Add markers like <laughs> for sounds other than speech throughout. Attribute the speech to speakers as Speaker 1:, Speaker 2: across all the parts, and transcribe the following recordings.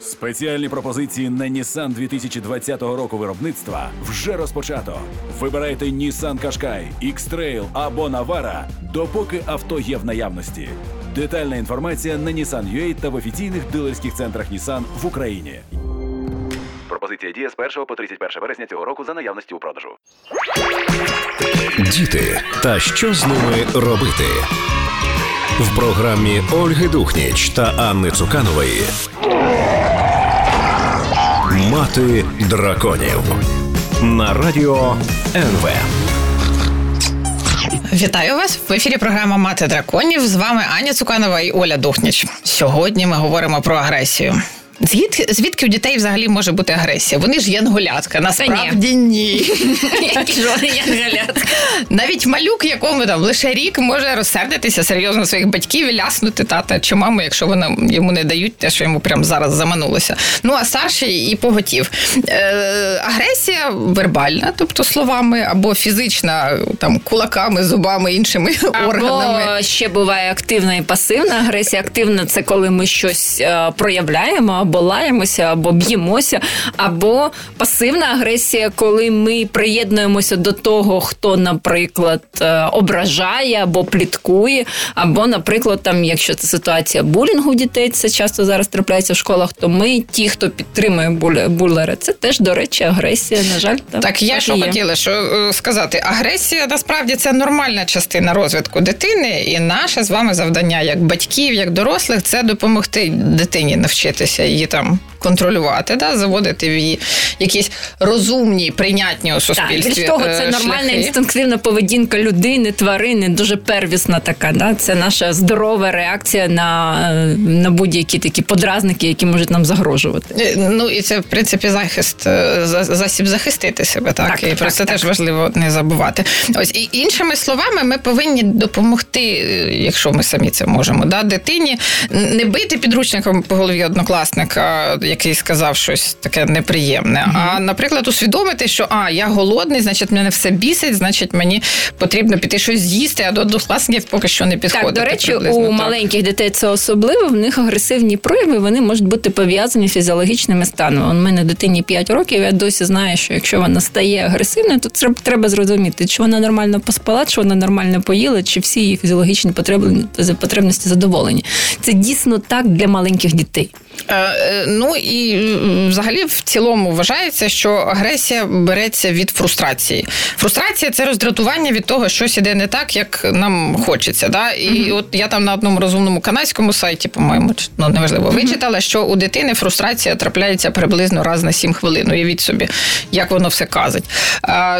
Speaker 1: Спеціальні пропозиції на Nissan 2020 року виробництва вже розпочато. Вибирайте Nissan Qashqai, X-Trail або Navara, допоки авто є в наявності. Детальна інформація на Nissan.ua та в офіційних дилерських центрах Nissan в Україні. Пропозиція діє з 1 по 31 вересня цього року за наявності у продажу.
Speaker 2: Діти та що з ними робити в програмі Ольги Духніч та Анни Цуканової. Мати драконів на радіо НВ.
Speaker 3: Вітаю вас в ефірі. Програма Мати драконів. З вами Аня Цуканова і Оля Духніч. Сьогодні ми говоримо про агресію. Звідки, звідки у дітей взагалі може бути агресія? Вони ж янголятка. Насправді ні.
Speaker 4: Янголятка.
Speaker 3: Навіть малюк, якому там лише рік, може розсердитися серйозно своїх батьків і ляснути тата чи маму, якщо вони йому не дають те, що йому прямо зараз заманулося. Ну а старший і поготів. Е, агресія вербальна, тобто словами, або фізична, там кулаками, зубами, іншими органами.
Speaker 4: Або ще буває активна і пасивна агресія. Активна це коли ми щось е, проявляємо, або лаємося, або б'ємося, або пасивна агресія, коли ми приєднуємося до того, хто, наприклад, е, ображає або пліткує, або, наприклад, там, якщо це ситуація булінгу дітей, це часто зараз трапляється в школах, то ми, ті, хто підтримує буле- булера, це теж, до речі, агресія. На жаль, так,
Speaker 3: Так, я що хотіла що е, сказати, агресія насправді це нормальна частина розвитку дитини, і наше з вами завдання як батьків, як дорослих, це допомогти дитині навчитися її там контролювати, да, заводити в її якісь розумні, прийнятні у
Speaker 4: Так,
Speaker 3: суспільстві.
Speaker 4: більш того, це
Speaker 3: е,
Speaker 4: нормальна інстинктивна поведінка людини, тварини, дуже первісна така. Да? Це наша здорова реакція на, е, на будь-які такі подразники, які можуть нам загрожувати.
Speaker 3: Е, Ну і це в принципі захист, засіб захистити себе, так,
Speaker 4: Так,
Speaker 3: і про це
Speaker 4: так.
Speaker 3: теж важливо не забувати. Ось і іншими словами, ми повинні допомогти, якщо ми самі це можемо, да, дитині не бити підручником по голові однокласника, який сказав щось таке неприємне. А наприклад, усвідомити, що а я голодний, значить мене все бісить, значить мені потрібно піти щось з'їсти, а до однокласників поки що не підходить.
Speaker 4: Так, до речі, у
Speaker 3: так.
Speaker 4: маленьких дітей це особливо. В них агресивні прояви вони можуть бути пов'язані з фізіологічними станами. У мене дитині 5 років. Я досі знаю, що якщо вона стає агресивною, то треба зрозуміти, чи вона нормально поспала, чи вона нормально поїла, чи всі її фізіологічні потребності задоволені. Це дійсно так для маленьких дітей.
Speaker 3: Е, е, Ну і взагалі в цілому вважається, що агресія береться від фрустрації. Фрустрація це роздратування від того, що щось іде не так, як нам хочеться. Да? І от я там на одному розумному канадському сайті, по-моєму, ну неважливо, вичитала, що у дитини фрустрація трапляється приблизно раз на 7 хвилин. Уявіть собі, як воно все казить.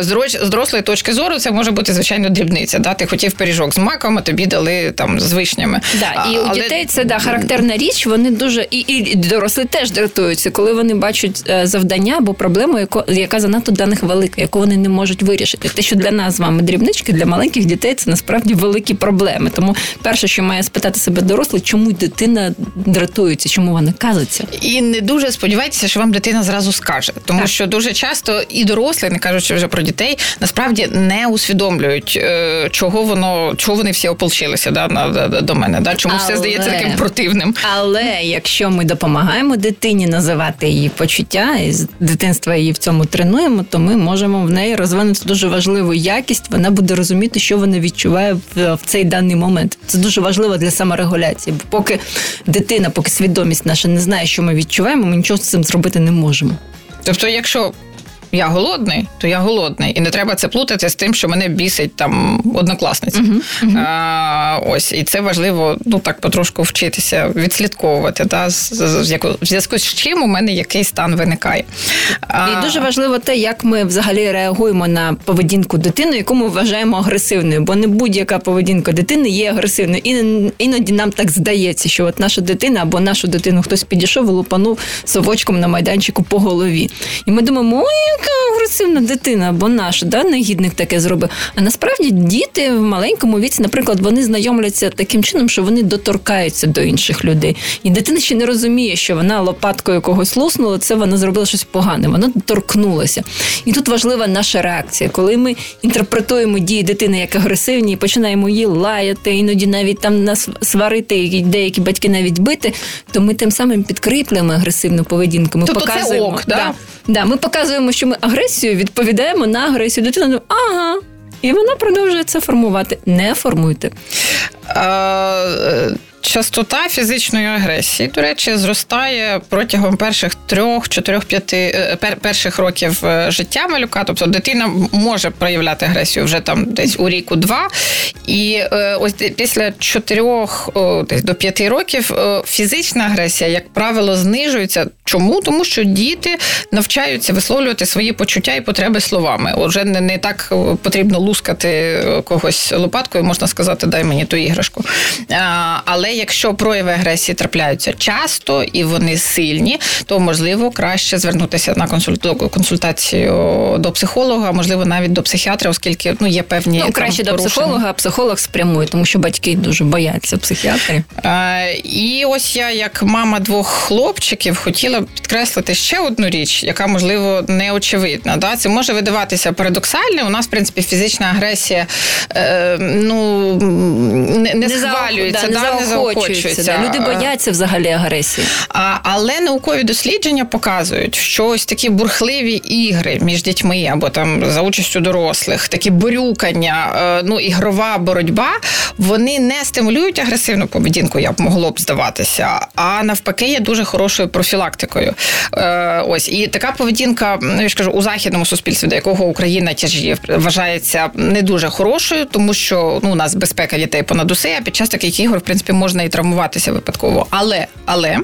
Speaker 3: З дорослої точки зору це може бути звичайно дрібниця. Да? Ти хотів пиріжок з маком, а тобі дали там з вишнями.
Speaker 4: Да, і у
Speaker 3: але-
Speaker 4: дітей це да, характерна річ. Вони дуже і, і дорослі теж дратуються, коли вони бачать е, завдання або проблему, яка занадто для них велика, яку вони не можуть вирішити. Те, що для нас з вами дрібнички, для маленьких дітей це насправді великі проблеми. Тому перше, що має спитати себе дорослий, чому дитина дратується, чому вона казиться.
Speaker 3: І не дуже сподівайтеся, що вам дитина зразу скаже, тому
Speaker 4: Так.
Speaker 3: що дуже часто і дорослі, не кажучи вже про дітей, насправді не усвідомлюють, е, чого воно, чого вони всі ополчилися да, на, до мене. Да, чому все здається таким противним.
Speaker 4: Але якщо ми допомагаємо дитині називати її почуття і з дитинства її в цьому тренуємо, то ми можемо в неї розвинути дуже важливу якість. Вона буде розуміти, що вона відчуває в, в цей даний момент. Це дуже важливо для саморегуляції. Бо поки дитина, поки свідомість наша не знає, що ми відчуваємо, ми нічого з цим зробити не можемо.
Speaker 3: Тобто, якщо я голодний, то я голодний. І не треба це плутати з тим, що мене бісить там однокласниця. А, ось, і це важливо ну так потрошку вчитися відслідковувати, да, з, з, в зв'язку з чим у мене який стан виникає. А,
Speaker 4: І дуже важливо те, як ми взагалі реагуємо на поведінку дитини, яку ми вважаємо агресивною, бо не будь-яка поведінка дитини є агресивною. І іноді нам так здається, що от наша дитина або нашу дитину хтось підійшов і лупанув совочком на майданчику по голові. І ми думаємо, ой, яка агресивна дитина, бо наш да, негідник таке зробив. А насправді діти в маленькому віці, наприклад, вони знайомляться таким чином, що вони доторкаються до інших людей. І дитина ще не розуміє, що вона лопаткою когось луснула, це вона зробила щось погане, вона торкнулася. І тут важлива наша реакція, коли ми інтерпретуємо дії дитини як агресивні і починаємо її лаяти, іноді навіть там нас сварити, деякі батьки навіть бити, то ми тим самим підкріплюємо агресивну поведінку. Ми
Speaker 3: тобто
Speaker 4: показуємо,
Speaker 3: це ок, да?
Speaker 4: Да, да, ми показуємо, що ми агресію відповідаємо на агресію. Дитина думає, ага. І вона продовжує це формувати. Не формуйте.
Speaker 3: Е, Частота фізичної агресії, до речі, зростає протягом перших трьох, чотирьох, п'яти перших років е, життя малюка. Тобто дитина може проявляти агресію вже там десь у ріку два. І е, ось після чотирьох десь до п'яти років фізична агресія, як правило, знижується. Чому? Тому що діти навчаються висловлювати свої почуття і потреби словами. Отже, не так потрібно лускати когось лопаткою, можна сказати, дай мені ту іграшку. Але якщо прояви агресії трапляються часто і вони сильні, то можливо краще звернутися на консультацію до психолога, можливо, навіть до психіатра, оскільки ну є певні
Speaker 4: Ну, краще до психолога, а психолог спрямує, тому що батьки дуже бояться психіатрів.
Speaker 3: І ось я, як мама двох хлопчиків, хотіла підкреслити ще одну річ, яка можливо не очевидна. Да? Це може видаватися парадоксально. У нас, в принципі, фізична агресія е, ну не, не, не схвалюється,
Speaker 4: да, не, да, заохочується. Да. Люди бояться взагалі агресії.
Speaker 3: А, Але наукові дослідження показують, що ось такі бурхливі ігри між дітьми або там за участю дорослих, такі борюкання, е, ну ігрова боротьба, вони не стимулюють агресивну поведінку, як могло б здаватися, а навпаки, є дуже хорошою профілактикою. Е, ось і така поведінка, ну я ж кажу, у західному суспільстві, до якого Україна тяжіє, вважається не дуже хорошою, тому що ну у нас безпека дітей понад усе, а під час таких ігор, в принципі, можна і травмуватися випадково. Але але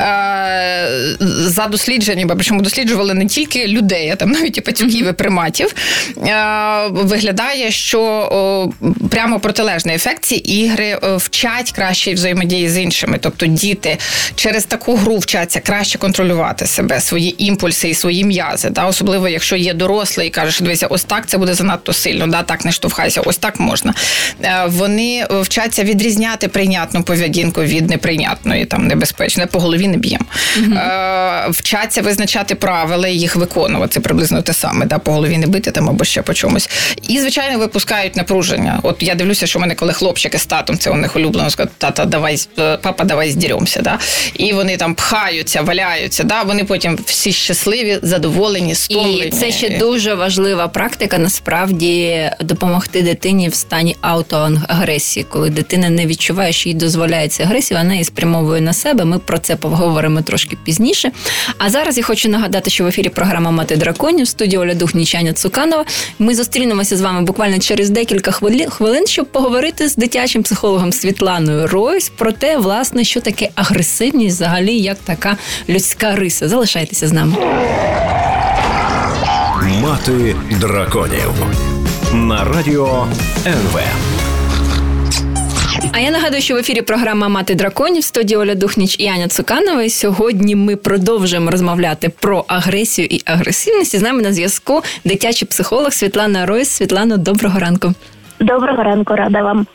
Speaker 3: е, за дослідженнями, причому досліджували не тільки людей, а там навіть і пацюків і приматів, е, виглядає, що о, прямо протилежний ефект ці ігри е, вчать кращої взаємодії з іншими. Тобто діти через таку гру вчаться краще контролювати себе, свої імпульси і свої м'язи. Да? Особливо, якщо є дорослий і каже, що дивися, ось так це буде занадто сильно, да? так не штовхайся, ось так можна. Е, вони вчаться відрізняти прийнятну поведінку від неприйнятної, там небезпечної, по голові не б'ємо. Е, вчаться визначати правила і їх виконувати приблизно те саме, да? по голові не бити там або ще по чомусь. І, звичайно, випускають напруження. От я дивлюся, що в мене коли хлопчики з татом, це у них улюблено сказати, тата, давай, е, папа, давай здеремося. Да? І вони там пхаються, валяються. Да? Вони потім всі щасливі, задоволені, стомлені.
Speaker 4: І це ще дуже важлива практика, насправді допомогти дитині в стані аутоагресії, коли дитина не відчуває, що їй дозволяється агресія, вона її спрямовує на себе. Ми про це поговоримо трошки пізніше. А зараз я хочу нагадати, що в ефірі програма Мати драконів студія Оля Дух Нічаня Цуканова. Ми зустрінемося з вами буквально через декілька хвилин, щоб поговорити з дитячим психологом Світланою Ройс про те, власне, що таке агресивність, взагалі, як така людська риса. Залишайтеся з нами.
Speaker 2: Мати драконів на радіо НВ.
Speaker 4: А я нагадую, що в ефірі програма Мати драконів студії Оля Духніч і Аня Цуканова. І Сьогодні ми продовжуємо розмовляти про агресію і агресивність. І з нами на зв'язку дитячий психолог Світлана Ройс. Світлано, доброго ранку.
Speaker 5: Доброго ранку, рада вам.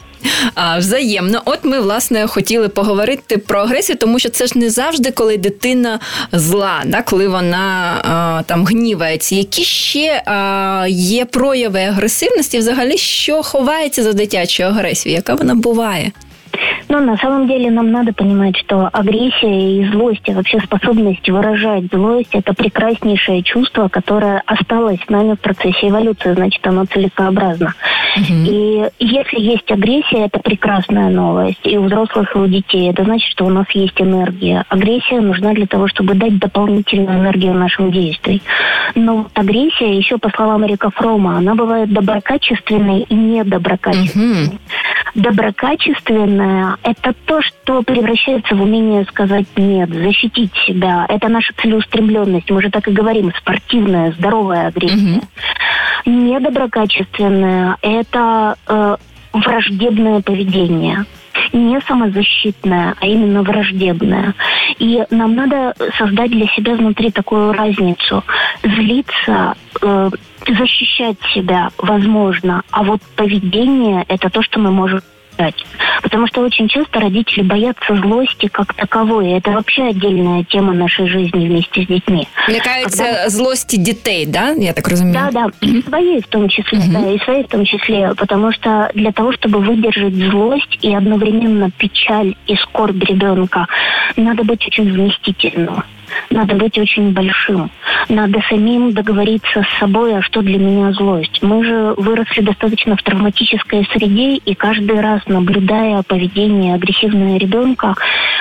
Speaker 4: А, Взаємно, от ми власне хотіли поговорити про агресію, тому що це ж не завжди, коли дитина зла, да, коли вона а, там гнівається. Які ще а, є прояви агресивності, взагалі, що ховається за дитячою агресією, яка вона буває?
Speaker 5: Но на самом деле нам надо понимать, что агрессия и злость, и вообще способность выражать злость, это прекраснейшее чувство, которое осталось с нами в процессе эволюции, значит, оно целесообразно. Угу. И если есть агрессия, это прекрасная новость. И у взрослых, и у детей. Это значит, что у нас есть энергия. Агрессия нужна для того, чтобы дать дополнительную энергию нашим действиям. Но агрессия, еще по словам Эрика Фрома, она бывает доброкачественной и недоброкачественной. Угу. Доброкачественная – это то, что превращается в умение сказать «нет», защитить себя. Это наша целеустремленность. Мы же так и говорим, спортивная, здоровая агрессия. Угу. Недоброкачественная – это э, враждебное поведение. не самозащитная, а именно враждебная. И нам надо создать для себя внутри такую разницу. Злиться, э, защищать себя возможно, а вот поведение – это то, что мы можем читать. Потому что очень часто родители боятся злости как таковой. Это вообще отдельная тема нашей жизни вместе с детьми.
Speaker 4: Лякаються Когда... злости детей, да? Я так разумею.
Speaker 5: Да, да. И своей в том числе, угу. да, и своей в том числе. Потому что для того, чтобы выдержать злость и одновременно печаль и скорбь ребенка, надо быть очень вместительным. Надо быть очень большим. Надо самим договориться с собой, а что для меня злость. Мы же выросли достаточно в травматической среде, и каждый раз, наблюдая поведение агрессивного ребенка,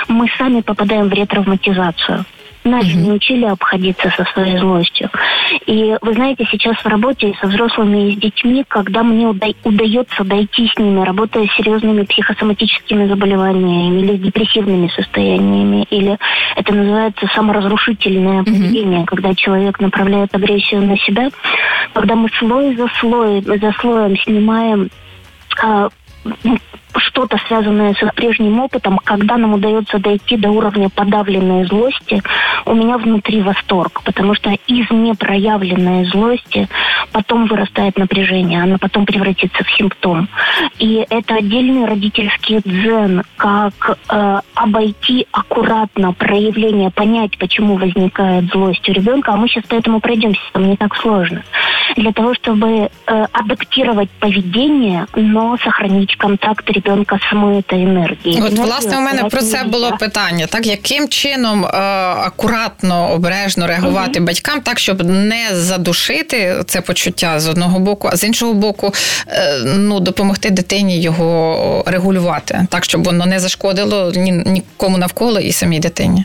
Speaker 5: мы сами попадаем в ретравматизацию нас угу. не учили обходиться со своей злостью. И вы знаете, сейчас в работе со взрослыми и с детьми, когда мне уда- удается дойти с ними, работая с серьезными психосоматическими заболеваниями или депрессивными состояниями, или это называется саморазрушительное поведение, угу. когда человек направляет агрессию на себя, когда мы слой за слоем, за слоем снимаем а, что-то связанное с прежним опытом, когда нам удается дойти до уровня подавленной злости, у меня внутри восторг, потому что из непроявленной злости потом вырастает напряжение, она потом превратится в симптом. И это отдельный родительский дзен, как э, обойти аккуратно проявление, понять, почему возникает злость у ребенка, а мы сейчас поэтому пройдемся, там не так сложно. Для того, чтобы э, адаптировать поведение, но сохранить контакт ребенка з самою та енергією.
Speaker 3: От власне у мене про це було питання. Так яким чином е, акуратно, обережно реагувати угу. батькам, так щоб не задушити це почуття з одного боку, а з іншого боку, е, ну допомогти дитині його регулювати, так щоб воно не зашкодило ні нікому навколо і самій дитині.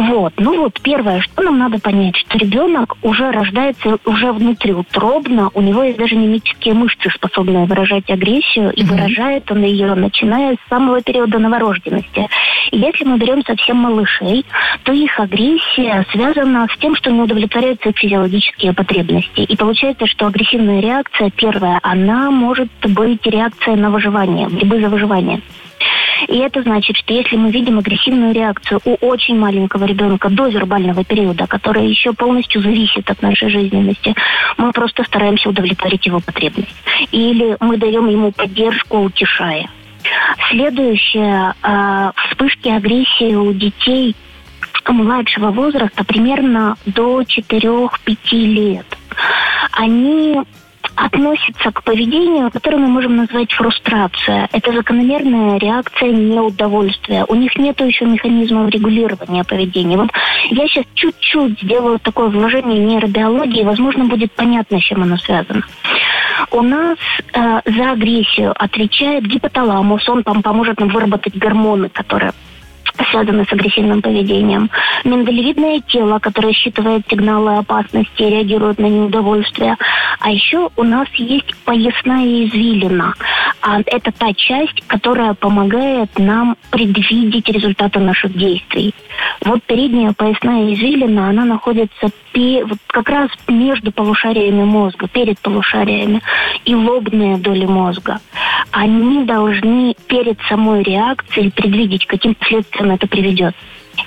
Speaker 5: Вот, ну вот, первое, что нам надо понять, что ребенок уже рождается уже внутриутробно, у него есть даже мимические мышцы, способные выражать агрессию, и выражает он ее, начиная с самого периода новорожденности. И если мы берем совсем малышей, то их агрессия связана с тем, что не удовлетворяются физиологические потребности. И получается, что агрессивная реакция, первая, она может быть реакция на выживание, борьбы за выживание. И это значит, что если мы видим агрессивную реакцию у очень маленького ребенка до вербального периода, которая еще полностью зависит от нашей жизненности, мы просто стараемся удовлетворить его потребность. Или мы даем ему поддержку, утешая. Следующее, э, вспышки агрессии у детей младшего возраста примерно до 4-5 лет. Они относится к поведению, которое мы можем назвать фрустрация. Это закономерная реакция неудовольствия. У них нет еще механизмов регулирования поведения. Вот я сейчас чуть-чуть сделаю такое вложение нейробиологии, возможно, будет понятно, с чем оно связано. У нас э, за агрессию отвечает гипоталамус, он там поможет нам выработать гормоны, которые связаны с агрессивным поведением. Миндалевидное тело, которое считывает сигналы опасности реагирует на неудовольствие. А еще у нас есть поясная извилина. А это та часть, которая помогает нам предвидеть результаты наших действий. Вот передняя поясная извилина, она находится вот как раз между полушариями мозга, перед полушариями и лобные доли мозга. Они должны перед самой реакцией предвидеть, каким последствиям это приведет.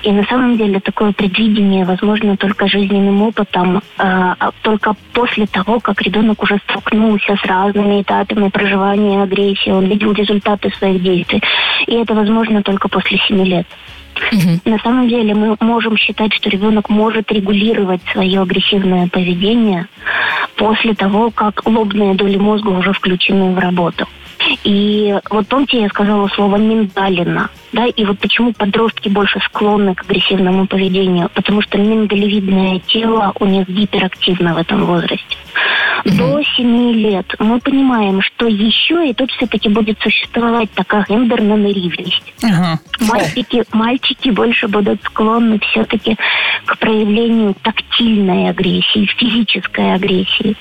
Speaker 5: И на самом деле такое предвидение возможно только жизненным опытом, э, только после того, как ребенок уже столкнулся с разными этапами проживания агрессии, он видел результаты своих действий. И это возможно только после 7 лет. Угу. На самом деле мы можем считать, что ребенок может регулировать свое агрессивное поведение после того, как лобные доли мозга уже включены в работу. И вот помните, я сказала слово «миндалина», да, и вот почему подростки больше склонны к агрессивному поведению, потому что миндалевидное тело у них гиперактивно в этом возрасте. До 7 лет мы понимаем, что еще и тут все-таки будет существовать такая гендерная ревность. Ага. Мальчики, мальчики больше будут склонны все-таки к проявлению тактильной агрессии, физической агрессии.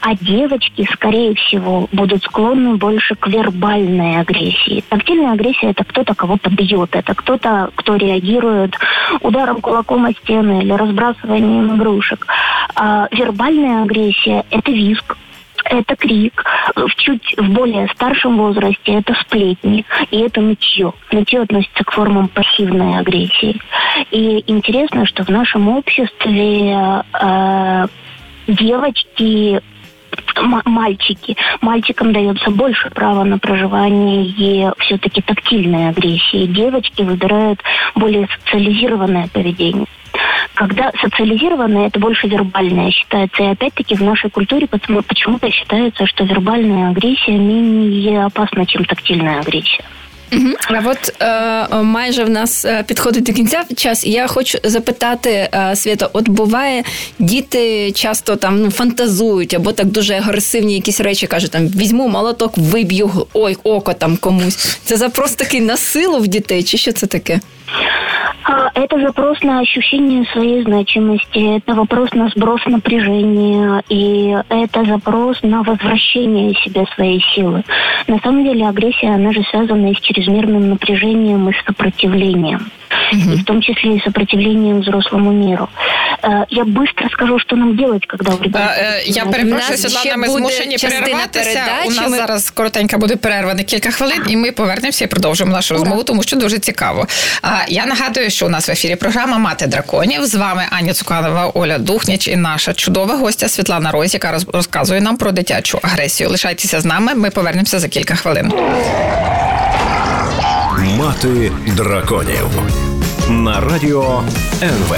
Speaker 5: А девочки, скорее всего, будут склонны больше к вербальной агрессии. Тактильная агрессия – это кто-то кого-то бьет, это кто-то, кто реагирует ударом кулаком о стены или разбрасыванием игрушек. А вербальная агрессия – это визг, это крик. В чуть в более старшем возрасте это сплетни. И это нытье. Нытье относится к формам пассивной агрессии. И интересно, что в нашем обществе э, девочки мальчики. Мальчикам дается больше права на проживание все-таки тактильной агрессии. Девочки выбирают более социализированное поведение. Когда социализированное, это больше вербальное считается. И опять-таки в нашей культуре почему-то считается, что вербальная агрессия менее опасна, чем тактильная агрессия.
Speaker 4: А от е, майже в нас е, підходить до кінця час. Я хочу запитати е, Свято, от буває, діти часто там ну, фантазують або так дуже агресивні якісь речі кажуть, там візьму молоток, виб'ю ой, око там комусь. Це запрос такий на силу в дітей, чи що це таке?
Speaker 5: Это запрос на ощущение своей значимости, это вопрос на сброс напряжения, и это запрос на возвращение себе своей силы. На самом деле агрессия, она же связана и с чрезмерным напряжением, и сопротивлением. Угу. И в том числе и сопротивлением взрослому миру. Э, я быстро скажу, що нам делать, когда у ребенка...
Speaker 3: Е, я перепрошую, Світлана, ми змушені перерватися. У нас ми... зараз коротенька буде перерва на кілька хвилин, і ми повернемося і продовжимо нашу розмову, тому що дуже цікаво. Я нагадую, що у нас в ефірі програма Мати драконів. З вами Аня Цуканова, Оля Духніч і наша чудова гостя Світлана Розь, яка розказує нам про дитячу агресію. Лишайтеся з нами. Ми повернемося за кілька хвилин.
Speaker 2: Мати драконів на радіо НВ.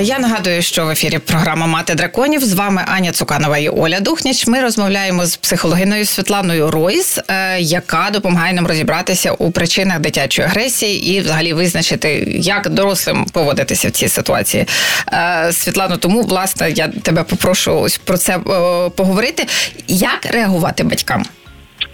Speaker 3: Я нагадую, що в ефірі програма Мати драконів з вами Аня Цуканова і Оля Духніч. Ми розмовляємо з психологиною Світланою Ройс, е, яка допомагає нам розібратися у причинах дитячої агресії і, взагалі, визначити, як дорослим поводитися в цій ситуації. Е, Світлано, тому власне я тебе попрошу ось про це е, поговорити. Як реагувати батькам?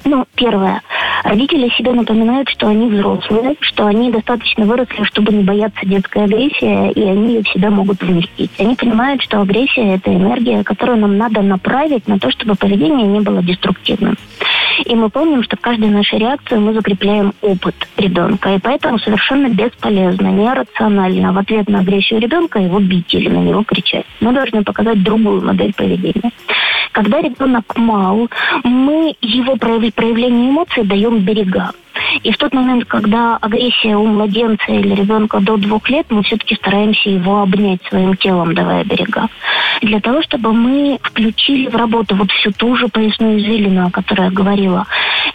Speaker 5: Ну, первое. Родители себе напоминают, что они взрослые, что они достаточно выросли, чтобы не бояться детской агрессии, и они ее в себя могут вместить. Они понимают, что агрессия – это энергия, которую нам надо направить на то, чтобы поведение не было деструктивным. И мы помним, что в каждой нашей реакции мы закрепляем опыт ребенка. И поэтому совершенно бесполезно, нерационально в ответ на агрессию ребенка его бить или на него кричать. Мы должны показать другую модель поведения. Когда ребенок мал, мы его проявление эмоций даем берега. И в тот момент, когда агрессия у младенца или ребенка до двух лет, мы все-таки стараемся его обнять своим телом, давая берега. Для того, чтобы мы включили в работу вот всю ту же поясную извилину, о которой я говорила,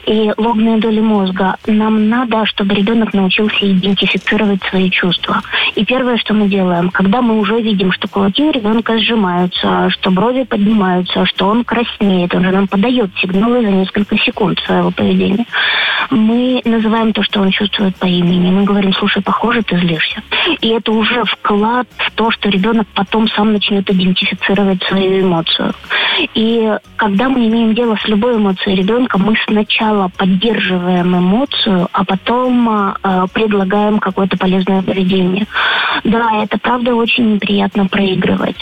Speaker 5: и лобные доли мозга, нам надо, чтобы ребенок научился идентифицировать свои чувства. И первое, что мы делаем, когда мы уже видим, что кулаки у ребенка сжимаются, что брови поднимаются, что он краснеет, он же нам подает сигналы за несколько секунд своего поведения, мы называем то, что он чувствует по имени. Мы говорим, слушай, похоже, ты злишься. И это уже вклад в то, что ребенок потом сам начнет идентифицировать свою эмоцию. И когда мы имеем дело с любой эмоцией ребенка, мы сначала поддерживаем эмоцию, а потом э, предлагаем какое-то полезное поведение. Да, это правда очень неприятно проигрывать.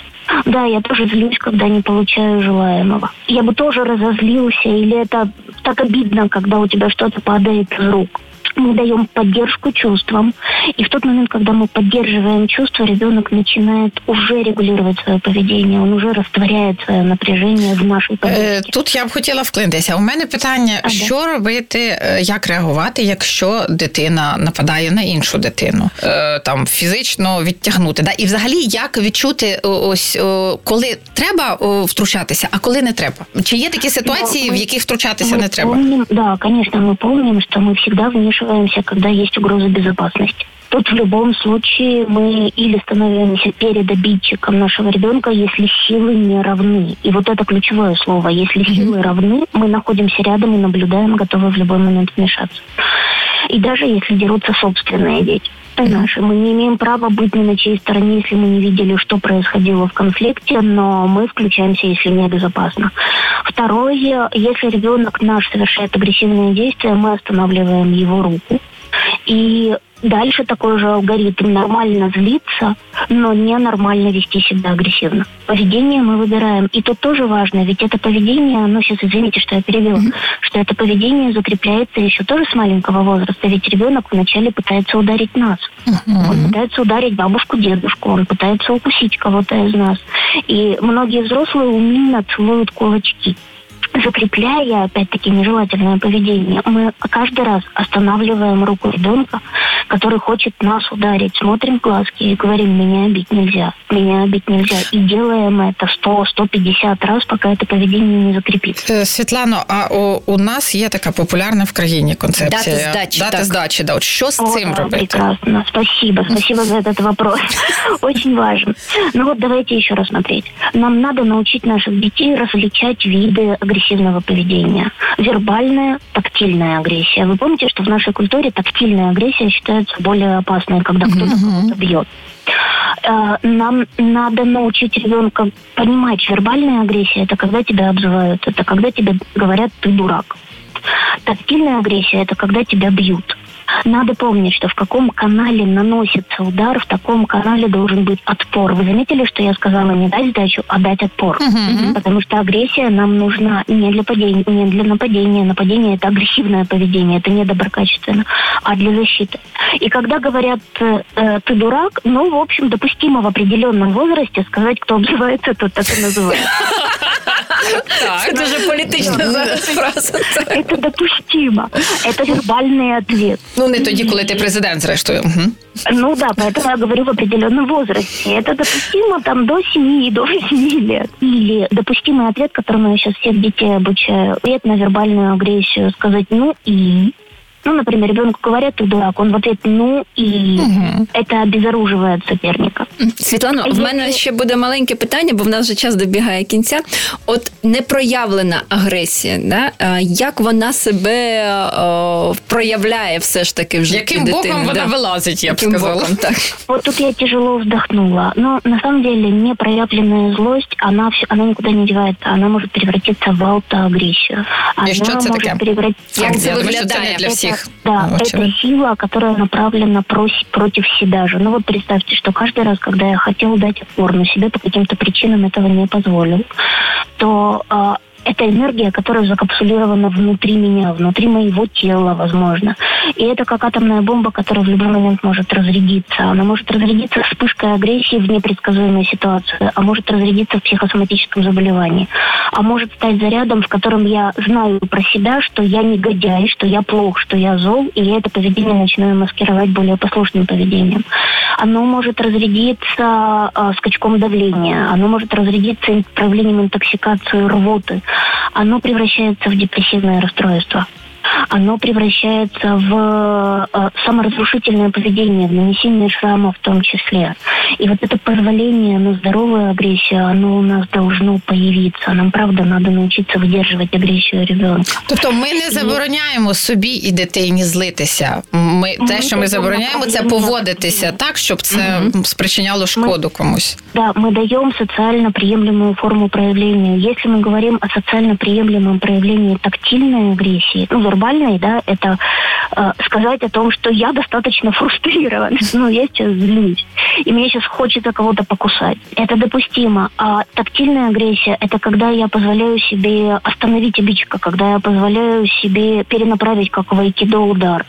Speaker 5: Да, я тоже злюсь, когда не получаю желаемого. Я бы тоже разозлился, или это так обидно, когда у тебя что-то падает из рук мы даем поддержку чувствам. И в тот момент, когда мы поддерживаем чувства, ребенок начинает уже регулировать свое поведение, он уже растворяет своє напряження в нашій поведінці.
Speaker 3: Тут я б хотіла вклинитися. У мене питання: а, що да. робити, як реагувати, якщо дитина нападає на іншу дитину, там фізично відтягнути, да і взагалі як відчути ось коли треба втручатися, а коли не треба? Чи є такі ситуації, в яких втручатися не треба?
Speaker 5: Помним, да, конечно, мы помним, что мы всегда вмешиваемся вмешиваемся, когда есть угроза безопасности. Тут в любом случае мы или становимся перед обидчиком нашего ребенка, если силы не равны. И вот это ключевое слово. Если силы равны, мы находимся рядом и наблюдаем, готовы в любой момент вмешаться. И даже если дерутся собственные дети наши. Мы не имеем права быть ни на чьей стороне, если мы не видели, что происходило в конфликте, но мы включаемся, если небезопасно. Второе, если ребенок наш совершает агрессивные действия, мы останавливаем его руку. И Дальше такой же алгоритм. Нормально злиться, но ненормально вести себя агрессивно. Поведение мы выбираем. И тут тоже важно, ведь это поведение, ну сейчас извините, что я перевела, mm-hmm. что это поведение закрепляется еще тоже с маленького возраста. ведь ребенок вначале пытается ударить нас. Он пытается ударить бабушку, дедушку, он пытается укусить кого-то из нас. И многие взрослые умильно целуют кулачки закрепляя, опять-таки, нежелательное поведение, мы каждый раз останавливаем руку ребенка, который хочет нас ударить, смотрим в глазки и говорим, меня бить нельзя, меня бить нельзя. И делаем это 100-150 раз, пока это поведение не закрепится.
Speaker 3: Е, Світлано, а у, у нас є така популярна в країні концепція
Speaker 4: Дати здачі,
Speaker 3: дати
Speaker 4: так.
Speaker 3: здачі. Да. От що з
Speaker 5: О,
Speaker 3: цим
Speaker 5: да,
Speaker 3: робити?
Speaker 5: Прекрасно, спасибо, спасибо за этот вопрос. <laughs> Очень важен. Ну вот давайте еще раз смотреть. Нам надо научить наших детей различать виды агрессивного поведения. Вербальная, тактильная агрессия. Вы помните, что в нашей культуре тактильная агрессия считается более опасной, когда кто-то кого-то бьет. Э, Нам надо научить ребенка понимать, вербальная агрессия это когда тебя обзывают, это когда тебе говорят ты дурак. Тактильная агрессия это когда тебя бьют. Надо помнить, что в каком канале наносится удар, в таком канале должен быть отпор. Вы заметили, что я сказала не дать сдачу, а дать отпор? Потому что агрессия нам нужна не для, падения, не для нападения. Нападение – это агрессивное поведение, это не доброкачественно, а для защиты. И когда говорят э, э, «ты дурак», ну, в общем, допустимо в определенном возрасте сказать, кто обзывается, тот так и называется.
Speaker 4: Це дуже політична зараз фраза.
Speaker 5: Это допустимо. Это вербальный ответ.
Speaker 3: Ну не тоді, коли ти президент, зрештою. Мгм.
Speaker 5: Ну да, поэтому я говорю в определенном возрасте. Это допустимо там до 7, до 8 лет. Или допустимый ответ, которому я сейчас всех детей обучаю, ответ на вербальную агрессию, сказать «ну и...» Ну, например, ребенку говорят, ты дурак, он в ответ «ну и...» Это обезоруживает соперника.
Speaker 4: Світлано, в мене ще буде маленьке питання, бо в нас вже час добігає кінця. От непроявлена агресія, да? е, як вона себе е, проявляє все ж таки в житті
Speaker 3: Яким
Speaker 4: дитини?
Speaker 3: боком вона
Speaker 4: да?
Speaker 3: вилазить, я б
Speaker 4: Яким
Speaker 3: сказала.
Speaker 4: боком, так.
Speaker 5: Вот тут я тяжело вздохнула. Но на самом деле непроявленная злость, она, всё- она никуда не девается. Она может превратиться в аутоагрессию. Она
Speaker 3: что это
Speaker 5: может
Speaker 3: такое?
Speaker 5: превратиться...
Speaker 4: Як
Speaker 3: Я
Speaker 4: це
Speaker 3: думаю, що це не
Speaker 4: виглядає?
Speaker 3: для всіх.
Speaker 5: Да,
Speaker 3: Ну,
Speaker 5: это сила, которая направлена против себя же. Ну вот представьте, что каждый раз, когда я хотел дать отпор, но себе по каким-то причинам этого не позволил, то а, это энергия, которая закапсулирована внутри меня, внутри моего тела, возможно. И это как атомная бомба, которая в любой момент может разрядиться. Она может разрядиться вспышкой агрессии в непредсказуемой ситуации, а может разрядиться в психосоматическом заболевании. А может стать зарядом, в котором я знаю про себя, что я негодяй, что я плох, что я зол, и я это поведение начинаю маскировать более послушным поведением. Оно может разрядиться а, скачком давления, оно может разрядиться проявлением интоксикации рвоты, оно превращается в депрессивное расстройство Оно превращается в э, саморазрушительное поведение, в нанесение шрама в том числе. И вот это позволение на здоровую агрессию, оно у нас должно появиться. Нам, правда, надо научиться выдерживать агрессию ребенка.
Speaker 3: Тобто ми не забороняємо собі і дитині злитися. Ми те, що ми забороняємо, це поводитися так, щоб це спричиняло шкоду комусь.
Speaker 5: Да, мы даем социально приемлемую форму проявления. Если мы говорим о социально приемлемом проявлении тактильной агрессии, ну, вербальной, да, это э, сказать о том, что я достаточно фрустрирован, <laughs> ну, я сейчас злюсь, и мне сейчас хочется кого-то покусать. Это допустимо. А тактильная агрессия – это когда я позволяю себе остановить обидчика, когда я позволяю себе перенаправить как в удар.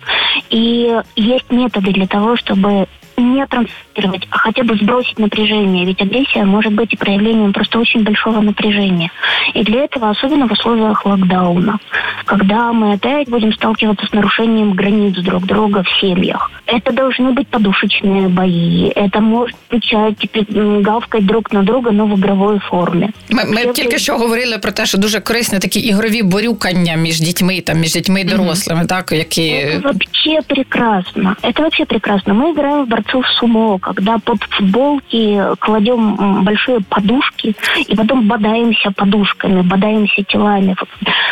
Speaker 5: И есть методы для того, чтобы не трансформировать, а хотя бы сбросить напряжение. Ведь агрессия может быть и проявлением просто очень большого напряжения. И для этого, особенно в условиях локдауна, когда мы опять будем сталкиваться с нарушением границ друг друга в семьях. Это должны быть подушечные бои. Это может включать м, гавкать друг на друга, но в игровой форме.
Speaker 3: Ми, ми тільки що говорили про те, що дуже корисні такі ігрові борюкання між дітьми, там між дітьми і дорослими, так які
Speaker 5: Это вообще прекрасно. Это вообще прекрасно. Мы играем в борцов сумо, когда под футболки кладем м, большие подушки и потом бодаемся подушками, бодаемся телами.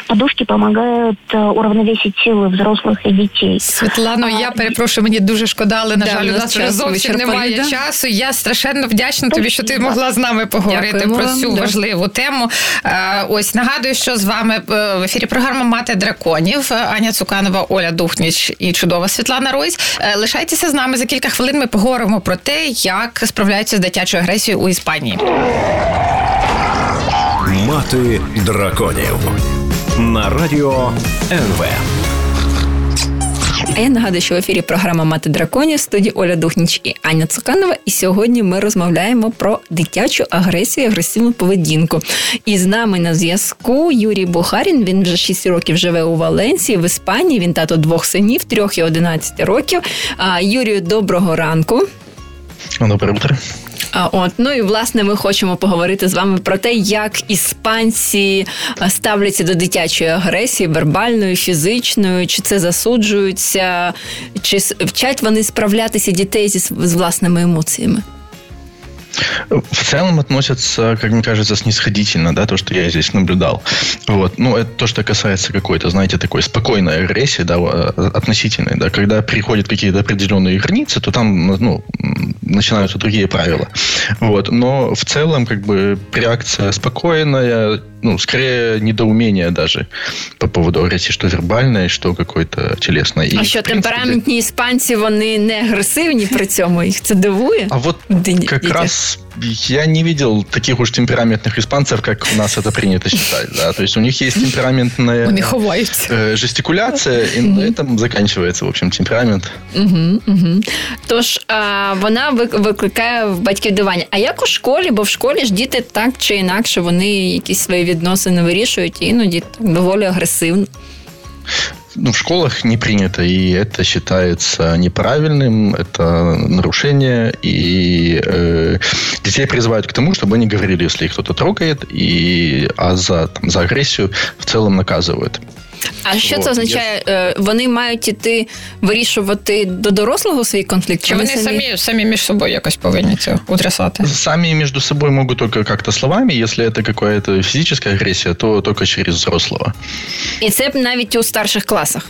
Speaker 5: Подушки помогают э, уравновесить силы взрослых и детей.
Speaker 3: Світлано, я перепрошую, мені дуже шкода, але на
Speaker 4: Да,
Speaker 3: жаль,
Speaker 4: у
Speaker 3: у
Speaker 4: нас
Speaker 3: нас вже
Speaker 4: час
Speaker 3: зовсім
Speaker 4: вичерпаний,
Speaker 3: немає
Speaker 4: да.
Speaker 3: часу. Я страшенно вдячна тобі, що ти
Speaker 5: Спасибо.
Speaker 3: могла з нами поговорити
Speaker 4: Дякуємо
Speaker 3: про
Speaker 4: вам,
Speaker 3: цю
Speaker 4: да.
Speaker 3: важливу тему. Е, Ось нагадую, що з вами е, в ефірі програма Мати драконів Аня Цуканова, Оля Духніч і чудова Світлана Ройс. Е, Лишайтеся з нами за кілька хвилин. Ми поговоримо про те, як справляються з дитячою агресією у Іспанії.
Speaker 2: Мати драконів на радіо НВ.
Speaker 4: А я нагадую, що в ефірі програма Мати драконів студії Оля Духніч і Аня Цуканова. І сьогодні ми розмовляємо про дитячу агресію, і агресивну поведінку. І з нами на зв'язку Юрій Бухарін. Він вже 6 років живе у Валенсії в Іспанії. Він тато двох синів, трьох і 11 років. А, Юрію, доброго ранку.
Speaker 6: Доброе утро.
Speaker 4: От ну і власне ми хочемо поговорити з вами про те, як іспанці ставляться до дитячої агресії, вербальної, фізичної, чи це засуджуються, чи вчать вони справлятися дітей зі з власними емоціями.
Speaker 6: В целом относятся, как мне кажется, снисходительно, да, то, что я здесь наблюдал. Вот. Ну, это то, что касается какой-то, знаете, такой спокойной агрессии, да, э, относительной, да, когда переходят какие-то определенные границы, то там, ну, м, начинаются другие правила. Вот. Но в целом, как бы, реакция спокойная, ну, скорее недоумение даже по поводу агрессии, что вербальное, что какое-то телесное. И,
Speaker 4: А що
Speaker 6: в принципе,
Speaker 4: темпераментні іспанці вони не агресивні при цьому? Їх це дивує?
Speaker 6: А вот
Speaker 4: Ди-
Speaker 6: как
Speaker 4: дитя.
Speaker 6: раз я не видел таких уж темпераментных испанцев, как у нас это принято считать. Да? То есть у них есть темпераментная
Speaker 3: Вони ховаються.
Speaker 6: э, жестикуляция, и на этом заканчивается, в общем, темперамент.
Speaker 4: Угу, угу. Тож а, вона вик- викликає в батьків дивання. А як у школі? Бо в школі ж діти так чи інакше вони якісь свої відносини вирішують, і іноді так доволі агресивно.
Speaker 6: Ну, в школах не принято, и это считается неправильным, это нарушение, и э, детей призывают к тому, чтобы они говорили, если их кто-то трогает, и, а за, там, за агрессию в целом наказывают.
Speaker 4: А що
Speaker 6: Вот,
Speaker 4: це означає? Е, Вони мають іти вирішувати до дорослого свій конфлікт?
Speaker 3: Чи вони самі, самі між собою якось повинні це утрясати?
Speaker 6: Сами между собой могут только как-то словами. Если это какая-то физическая агрессия, то только через взрослого.
Speaker 4: І це навіть у старших класах.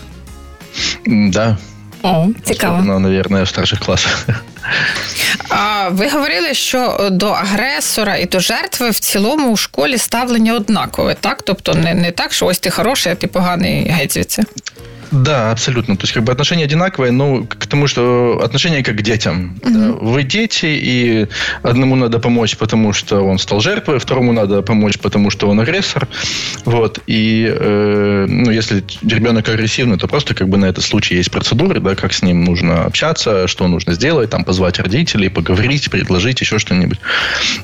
Speaker 6: Да.
Speaker 4: О, цікаво.
Speaker 6: Особенно, наверное, в старших классах.
Speaker 3: Ви говорили, що до агресора і до жертви в цілому у школі ставлення однакове, так? Тобто не, не так, що ось ти хороший, а ти поганий геть звідси.
Speaker 6: Да, абсолютно. То есть, как бы отношения одинаковые, но к тому, что отношения как к детям. Да. Вы дети, и одному надо помочь, потому что он стал жертвой, второму надо помочь, потому что он агрессор. Вот. И э, ну, если ребенок агрессивный, то просто как бы на этот случай есть процедуры, да, как с ним нужно общаться, что нужно сделать, там позвать родителей, поговорить, предложить еще что-нибудь.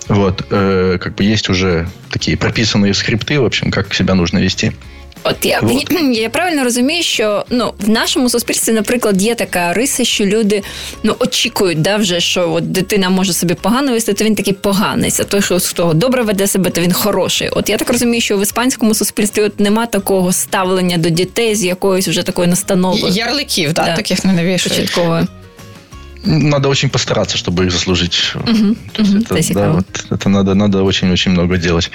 Speaker 6: Вот. Э, как бы есть уже такие прописанные скрипты, в общем, как себя нужно вести.
Speaker 4: От я,
Speaker 6: Вот. <clears throat>
Speaker 4: я правильно розумію, що ну в нашому суспільстві, наприклад, є така риса, що люди ну очікують, да, вже що от дитина може собі погано вести, то він такий поганий. А той, що хто добре веде себе, то він хороший. От я так розумію, що в іспанському суспільстві от нема такого ставлення до дітей з якоюсь вже такою настановою
Speaker 3: Ярликів, да,
Speaker 4: Да.
Speaker 3: таких не навішують.
Speaker 4: початковою.
Speaker 6: Надо очень постараться, чтобы их заслужить. То есть
Speaker 4: мгм,
Speaker 6: это,
Speaker 4: это
Speaker 6: да, вот, это надо, надо очень-очень много делать.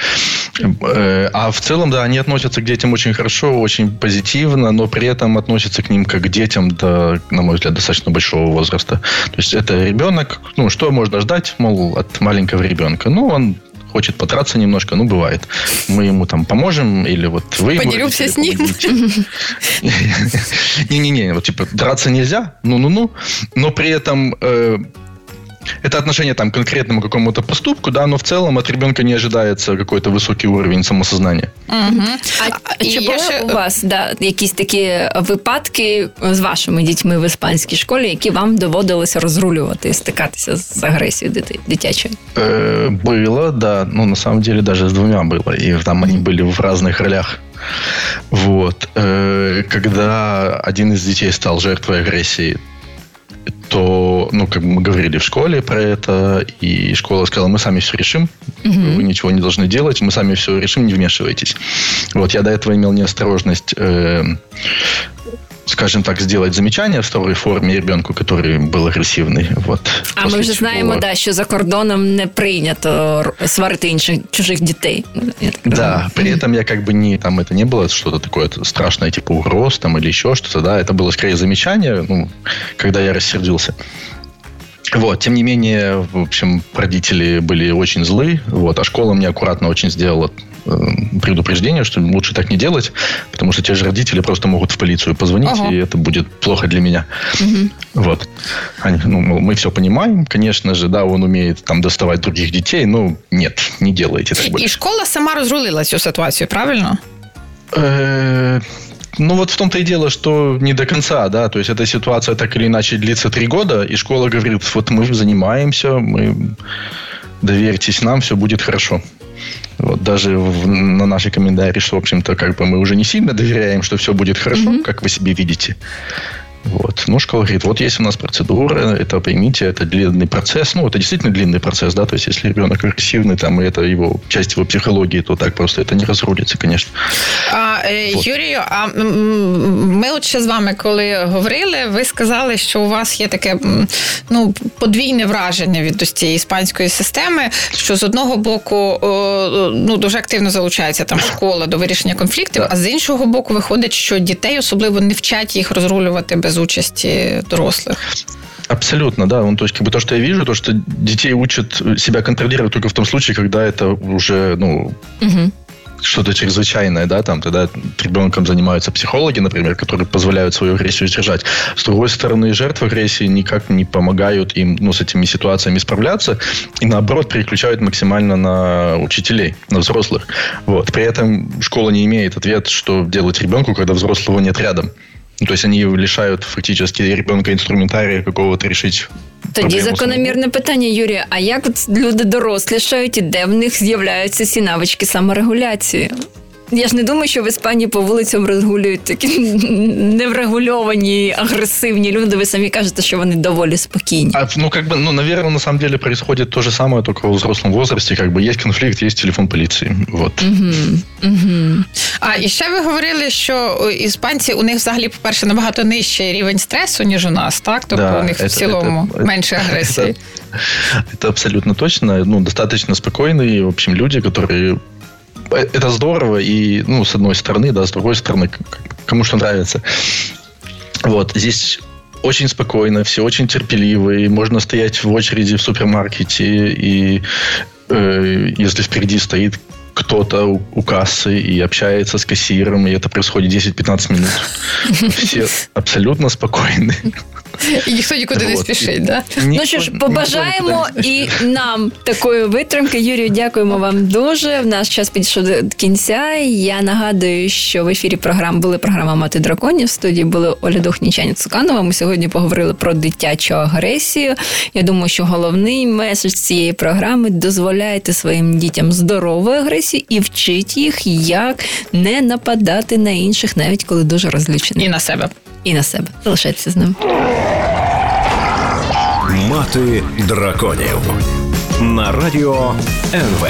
Speaker 6: Э, А в целом, да, они относятся к детям очень хорошо, очень позитивно, но при этом относятся к ним как к детям до, на мой взгляд, достаточно большого возраста. То есть это ребенок, ну, что можно ждать, мол, от маленького ребенка? Ну, он хочет потраться немножко, ну, бывает. Мы ему там поможем, или вот вы...
Speaker 3: Подеремся с ним. <laughs>
Speaker 6: Не-не-не, вот типа драться нельзя, ну-ну-ну, но при этом э, это отношение там к конкретному какому-то поступку, да, но в целом от ребенка не ожидается какой-то высокий уровень самосознания.
Speaker 3: Угу.
Speaker 4: А
Speaker 3: і
Speaker 4: чи
Speaker 3: я
Speaker 4: були
Speaker 3: ще-
Speaker 4: у вас да, якісь такі випадки з вашими дітьми в іспанській школі, які вам доводилося розрулювати, стикатися з агресією дити- дитячою?
Speaker 6: Э, было, да, ну на самом деле даже с двумя было, и там они были в разных ролях. Вот. Э, Когда один из детей стал жертвой агрессии, то, ну, как бы мы говорили в школе про это, и школа сказала, мы сами все решим, вы ничего не должны делать, мы сами все решим, не вмешивайтесь. Вот, я до этого имел неосторожность, э, скажем так, сделать замечание в второй форме ребенку, который был агрессивный. Вот,
Speaker 4: А
Speaker 6: После
Speaker 4: ми вже
Speaker 6: чего-
Speaker 4: знаємо, да, що за кордоном не прийнято р- сварити інших чужих дітей. Я так розумію.
Speaker 6: Да, при этом я как бы не, там это не было что-то такое страшное, типа угроз там или еще что-то, да, это было скорее замечание, ну, когда я рассердился. Вот, тем не менее, в общем, родители были очень злы, вот, а школа мне аккуратно очень сделала э, предупреждение, что лучше так не делать, потому что те же родители просто могут в полицию позвонить,
Speaker 3: Ага.
Speaker 6: и это будет плохо для меня. Вот. Они, ну, мы все понимаем, конечно же, да, он умеет там доставать других детей, но нет, не делайте так больше.
Speaker 3: І школа сама розрулила цю ситуацію, правильно?
Speaker 6: Ну вот в том-то и дело, что не до конца, да, то есть эта ситуация так или иначе длится три года, и школа говорит, вот мы занимаемся, мы доверьтесь нам, все будет хорошо. Вот даже в, на наши комментарии, что, в общем-то, как бы мы уже не сильно доверяем, что все будет хорошо, mm-hmm. как вы себе видите. Вот. Ну, школа говорит, вот есть у нас процедура, это, поймите, это длинный процесс. Ну, это действительно длинный процесс, да, то есть, если ребенок агрессивный, там, и это его, часть его психологии, то так просто это не разрулится, конечно.
Speaker 3: А, вот. Юрію, а ми от ще з вами, коли говорили, ви сказали, що у вас є таке ну, подвійне враження від ось цієї іспанської системи, що з одного боку ну, дуже активно залучається там школа до вирішення конфліктів, а з іншого боку, виходить, що дітей особливо не вчать їх розрулювати без без участи взрослых.
Speaker 6: Абсолютно, да. Ну, то есть, как бы то, что я вижу, то, что детей учат себя контролировать только в том случае, когда это уже, ну, угу. что-то чрезвычайное, да, там, тогда ребенком занимаются психологи, например, которые позволяют свою агрессию сдержать. С другой стороны, жертвы агрессии никак не помогают им, ну, с этими ситуациями справляться, и наоборот, переключают максимально на учителей, на взрослых. Вот. При этом школа не имеет ответ, что делать ребенку, когда взрослого нет рядом. То есть они лишают фактически ребенка інструментарія какого-то решить.
Speaker 4: Тоді закономірне питання, Юрія: а як люди дорослішають і де в них з'являються ці навички саморегуляції? Я ж не думаю, що в Іспанії по вулицям розгулюють такі <laughs> неврегульовані, агресивні люди. Ви самі кажете, що вони доволі спокійні.
Speaker 6: А, ну, как бы, ну, наверное, на самом деле происходит то же самое, только в взрослом возрасте. Как бы есть конфликт, есть телефон поліції. Вот. Угу.
Speaker 3: Угу. А і ще ви говорили, що іспанці у них взагалі, по-перше, набагато нижчий рівень стресу, ніж у нас, так? Тобто да, у них это, в цілому это, менше <laughs> агресії. Это,
Speaker 6: это абсолютно точно. Ну, достаточно спокойные, в общем, люди, которые это здорово, и, ну, с одной стороны, да, с другой стороны, кому что нравится. Вот, здесь очень спокойно, все очень терпеливые, можно стоять в очереди в супермаркете, и э, если впереди стоит кто-то у, у кассы и общается с кассиром, и это происходит 10-15 минут. Все <laughs> абсолютно спокойны.
Speaker 3: І ніхто нікуди не спішить, да?
Speaker 4: Ну що ж, побажаємо і нам такої витримки. Юрію, дякуємо вам дуже. В наш час підійшов до кінця. Я нагадую, що в ефірі програм були програма Мати драконів. В студії були Оля Духнічані Цуканова. Ми сьогодні поговорили про дитячу агресію. Я думаю, що головний меседж цієї програми дозволяйте своїм дітям здорової агресії і вчить їх, як не нападати на інших, навіть коли дуже розлючені.
Speaker 3: І на себе.
Speaker 4: І на себе. Залишайтеся з ним.
Speaker 2: Мати драконів на радіо НВ.